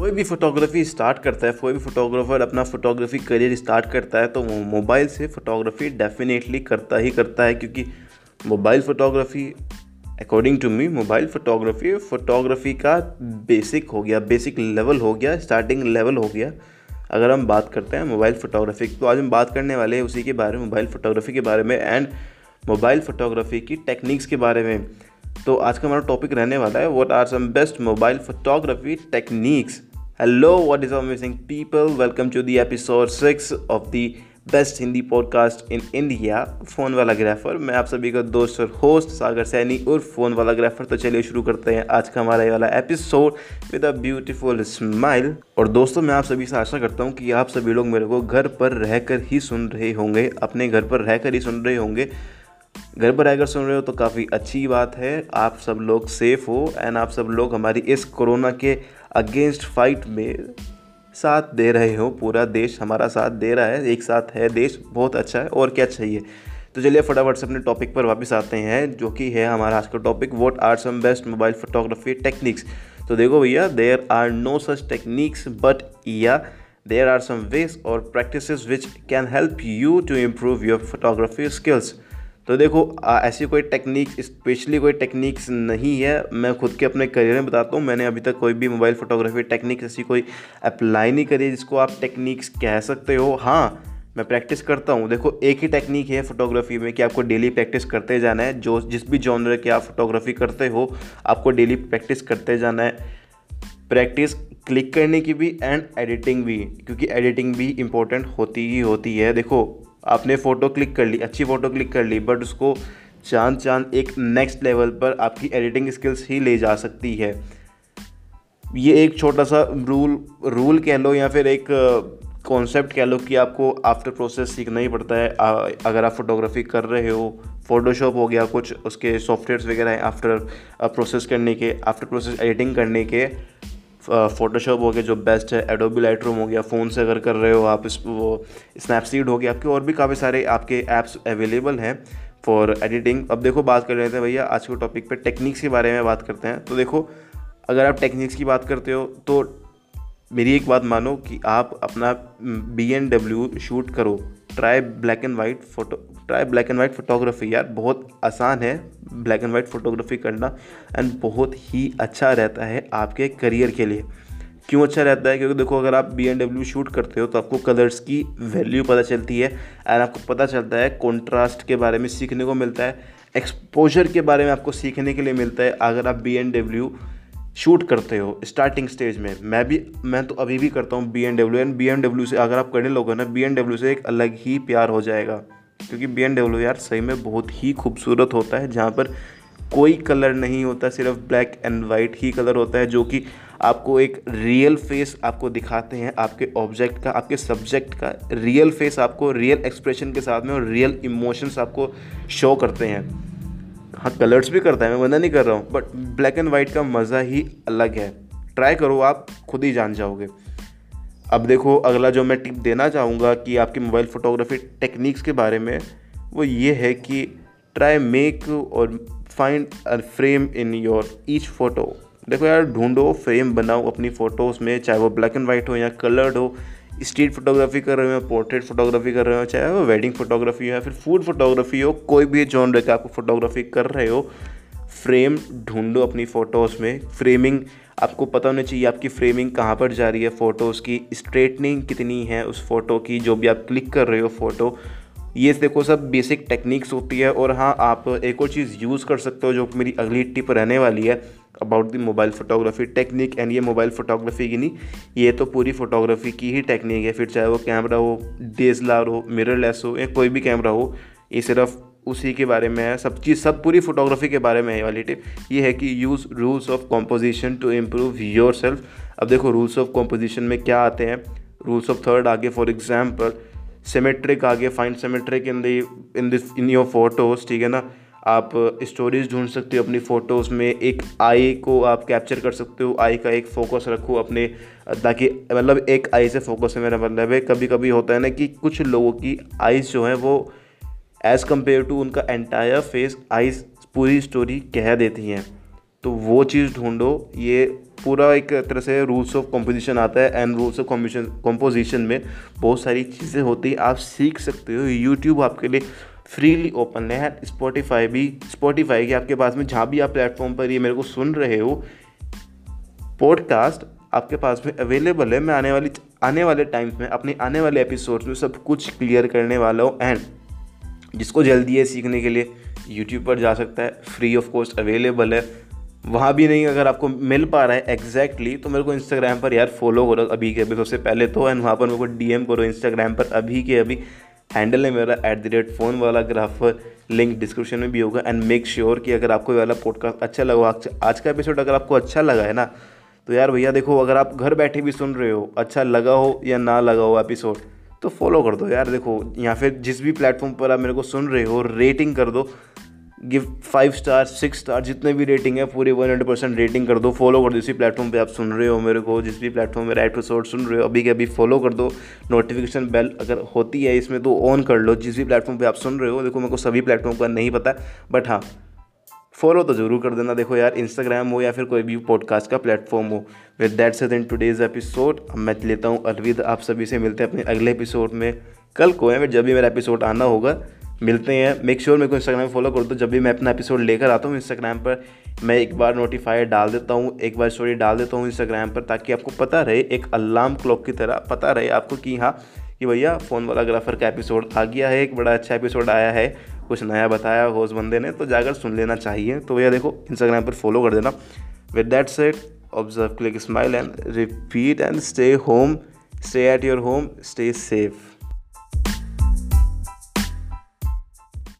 कोई भी photography start करता है, कोई भी फोटोग्राफर अपना फोटोग्राफी करियर स्टार्ट करता है तो वो मोबाइल से फोटोग्राफी डेफिनेटली करता ही करता है, क्योंकि mobile photography according to me mobile photography photography का बेसिक हो गया बेसिक लेवल हो गया स्टार्टिंग लेवल हो गया। अगर हम बात करते हैं मोबाइल फोटोग्राफी तो आज हम बात करने वाले हैं उसी के बारे में मोबाइल फोटोग्राफी के बारे में एंड मोबाइल फोटोग्राफी की टेक्निक्स के बारे में। तो आज का हमारा टॉपिक रहने वाला है what are some best mobile photography techniques hello what is amazing people welcome to the episode six of the best Hindi podcast in India phone वाला ग्राफर मैं आप सभी का दोस्त और होस्ट सागर सैनी और फ़ोन वाला ग्राफर तो चलिए शुरू करते हैं आज का हमारा ये वाला episode with a beautiful smile और दोस्तों, मैं आप सभी से आशा करता हूँ कि आप सभी लोग मेरे को घर पर रहकर ही सुन रहे होंगे, अपने घर पर रहकर ही सुन रहे होंगे। घर पर रहकर सुन रहे हो तो काफ़ी अच्छी बात है। आप सब लोग सेफ़ हो एंड आप सब लोग हमारी इस कोरोना के अगेंस्ट फाइट में साथ दे रहे हो। पूरा देश हमारा साथ दे रहा है, एक साथ है देश, बहुत अच्छा है और क्या चाहिए। तो चलिए फटाफट से अपने टॉपिक पर वापस आते हैं, जो कि है हमारा आज का topic what are some best mobile photography techniques तो देखो भैया there are no such techniques but yeah there are some ways और practice which can help you to improve your photography skills तो देखो ऐसी कोई टेक्निक स्पेशली कोई techniques नहीं है। मैं खुद के अपने करियर में बताता हूँ, मैंने अभी तक कोई भी मोबाइल फोटोग्राफी टेक्निक ऐसी कोई अप्लाई नहीं करी जिसको आप टेक्निक्स कह सकते हो। हाँ मैं प्रैक्टिस करता हूँ। देखो, एक ही टेक्निक है फोटोग्राफी में कि आपको डेली प्रैक्टिस करते जाना है। जो, जिस भी जॉनर की आप फोटोग्राफी करते हो, आपको डेली प्रैक्टिस करते जाना है। प्रैक्टिस क्लिक करने की भी एंड एडिटिंग भी, क्योंकि एडिटिंग भी इम्पोर्टेंट होती ही होती है। देखो आपने फ़ोटो क्लिक कर ली, अच्छी फ़ोटो क्लिक कर ली बट उसको चाँद चाँद एक नेक्स्ट लेवल पर आपकी एडिटिंग स्किल्स ही ले जा सकती है। ये एक छोटा सा रूल रूल कह लो या फिर एक कॉन्सेप्ट कह लो कि आपको आफ्टर प्रोसेस सीखना ही पड़ता है। अगर आप फोटोग्राफी कर रहे हो फोटोशॉप हो गया, कुछ उसके सॉफ्टवेयर्स वगैरह हैं आफ्टर प्रोसेस करने के आफ्टर प्रोसेस एडिटिंग करने के फ़ोटोशॉप हो गया, जो बेस्ट है एडोबी लाइट हो गया फ़ोन से अगर कर रहे हो आप इस, वो स्नैपसीड हो गया, आपके और भी काफ़ी सारे आपके ऐप्स अवेलेबल हैं फॉर एडिटिंग अब देखो, बात कर रहे थे भैया, आज के टॉपिक पे टेक्निक्स के बारे में बात करते हैं। तो देखो, अगर आप टेक्निक्स की बात करते हो तो मेरी एक बात मानो कि आप अपना बी एन डब्ल्यू शूट करो। Try black and white photo try black and white photography यार, बहुत आसान है ब्लैक एंड वाइट फोटोग्राफी करना एंड बहुत ही अच्छा रहता है आपके करियर के लिए। क्यों अच्छा रहता है? क्योंकि देखो, अगर आप बी एन डब्ल्यू शूट करते हो तो आपको कलर्स की वैल्यू पता चलती है एंड आपको पता चलता है कॉन्ट्रास्ट के बारे में सीखने को मिलता है एक्सपोजर के बारे में आपको सीखने के लिए मिलता है। अगर आप बी एन डब्ल्यू शूट करते हो स्टार्टिंग स्टेज में। मैं भी, मैं तो अभी भी करता हूँ B N W and B N W से अगर आप करने लोगे ना बी एन डब्ल्यू से एक अलग ही प्यार हो जाएगा। क्योंकि बी एन डब्ल्यू यार सही में बहुत ही खूबसूरत होता है, जहाँ पर कोई कलर नहीं होता, सिर्फ़ ब्लैक एंड वाइट ही कलर होता है, जो कि आपको एक रियल फेस आपको दिखाते हैं, आपके ऑब्जेक्ट का, आपके सब्जेक्ट का। रियल फेस आपको रियल एक्सप्रेशन के साथ में और रियल इमोशंस आपको शो करते हैं। हाँ कलर्स भी करता है, मैं मना नहीं कर रहा हूँ बट ब्लैक एंड वाइट का मज़ा ही अलग है। ट्राई करो, आप खुद ही जान जाओगे। अब देखो, अगला जो मैं टिप देना चाहूँगा कि आपकी मोबाइल फ़ोटोग्राफी टेक्निक्स के बारे में, वो ये है कि try make or find a frame in your each photo देखो यार, ढूंढो फ्रेम बनाओ अपनी फ़ोटोज़ में, चाहे वो ब्लैक एंड वाइट हो या कलर्ड हो। स्ट्रीट फोटोग्राफी कर रहे हो पोर्ट्रेट फोटोग्राफी कर रहे हो, चाहे वो वेडिंग फोटोग्राफी हो या फिर फ़ूड फोटोग्राफी हो, कोई भी जॉन का आपको फोटोग्राफी कर रहे हो, फ्रेम ढूंढो अपनी फ़ोटोज़ में। फ्रेमिंग आपको पता होना चाहिए आपकी फ्रेमिंग कहाँ पर जा रही है, फ़ोटोज़ की स्ट्रेटनिंग कितनी है उस फ़ोटो की, जो भी आप क्लिक कर रहे हो फ़ोटो। ये देखो सब बेसिक टेक्निक्स होती है और हाँ आप एक और चीज़ यूज़ कर सकते हो जो मेरी अगली टिप रहने वाली है। About the mobile photography technique and ये मोबाइल फोटोग्राफी की नहीं, ये तो पूरी फोटोग्राफी की ही टेक्निक है। फिर चाहे वो कैमरा हो डी हो मिररलेस हो या कोई भी कैमरा हो, ये सिर्फ़ उसी के बारे में है। सब चीज़, सब पूरी फोटोग्राफी के बारे में है वाली टिप ये है कि use rules of composition to improve your self अब देखो रूल्स ऑफ़ कॉम्पोजिशन में क्या आते हैं? रूल्स ऑफ़ थर्ड आगे फॉर एग्ज़ाम्पल सिमेट्रिक आगे find symmetric in in this in your photos ठीक है ना? आप स्टोरीज ढूंढ सकते हो, अपनी फ़ोटोज़ में एक आई को आप कैप्चर कर सकते हो, आई का एक फोकस रखो अपने, ताकि मतलब एक आई से फोकस है मेरा मतलब है। कभी कभी होता है ना कि कुछ लोगों की आइज़ जो है वो एज़ कंपेयर टू उनका एंटायर फेस आइज़ पूरी स्टोरी कह देती हैं। तो वो चीज़ ढूंढो, ये पूरा एक तरह से रूल्स ऑफ़ कॉम्पोजिशन आता है एंड रूल्स ऑफ़ कॉम्पोजिशन में बहुत सारी चीज़ें होती हैं। आप सीख सकते हो यूट्यूब आपके लिए फ्रीली ओपन है। स्पॉटिफाई भी स्पॉटिफाई के आपके पास में जहाँ भी आप प्लेटफॉर्म पर ये मेरे को सुन रहे हो पॉडकास्ट आपके पास में अवेलेबल है। मैं आने वाली आने वाले टाइम्स में अपने आने वाले एपिसोड्स में सब कुछ क्लियर करने वाला हूँ। एंड जिसको जल्दी है सीखने के लिए यूट्यूब पर जा सकता है। फ्री ऑफ़ कॉस्ट अवेलेबल है। वहाँ भी नहीं अगर आपको मिल पा रहा है एग्जैक्टली exactly, तो मेरे को इंस्टाग्राम पर यार फॉलो करो अभी के अभी। सबसे पहले तो एंड वहाँ पर मेरे को डीएम करो इंस्टाग्राम पर अभी के अभी। हैंडल है मेरा एट द रेट फ़ोन वाला ग्राफर लिंक डिस्क्रिप्शन में भी होगा एंड मेक श्योर कि अगर आपको वाला पॉडकास्ट अच्छा लगा आज का एपिसोड अगर आपको अच्छा लगा है ना तो यार भैया देखो, अगर आप घर बैठे भी सुन रहे हो अच्छा लगा हो या ना लगा हो एपिसोड तो फॉलो कर दो यार, देखो, या फिर जिस भी प्लेटफॉर्म पर आप मेरे को सुन रहे हो रेटिंग कर दो give five star six star जितने भी रेटिंग है, पूरी वन हंड्रेड परसेंट रेटिंग कर दो। फॉलो कर दो इसी प्लेटफॉर्म पे आप सुन रहे हो मेरे को, जिस भी प्लेटफॉर्म में राइट एपिसोड सुन रहे हो, अभी के अभी फॉलो कर दो। नोटिफिकेशन बेल अगर होती है इसमें तो ऑन कर लो। जिस भी प्लेटफॉर्म पे आप सुन रहे हो, देखो मेरे को सभी प्लेटफॉर्म का नहीं पता बट हाँ फॉलो तो ज़रूर कर देना। देखो यार इंस्टाग्राम हो या फिर कोई भी पॉडकास्ट का प्लेटफॉर्म हो with that set in today's episode मैं लेता हूँ अलविद। आप सभी से मिलते हैं अपने अगले एपिसोड में। कल को है, जब भी मेरा एपिसोड आना होगा मिलते हैं। मेक श्योर मेरे को इंस्टाग्राम में फॉलो कर दो जब भी मैं अपना एपिसोड लेकर आता हूँ इंस्टाग्राम पर, मैं एक बार नोटिफायर डाल देता हूँ, एक बार स्टोरी डाल देता हूँ इंस्टाग्राम पर ताकि आपको पता रहे, एक अलार्म क्लॉक की तरह पता रहे आपको कि हाँ कि भैया फ़ोन वाला ग्राफर का एपिसोड आ गया है, एक बड़ा अच्छा एपिसोड आया है, कुछ नया बताया होस्ट बंदे ने तो जाकर सुन लेना चाहिए। तो भैया देखो इंस्टाग्राम पर फॉलो कर देना। With that set observe click smile and repeat and stay home stay at your home stay safe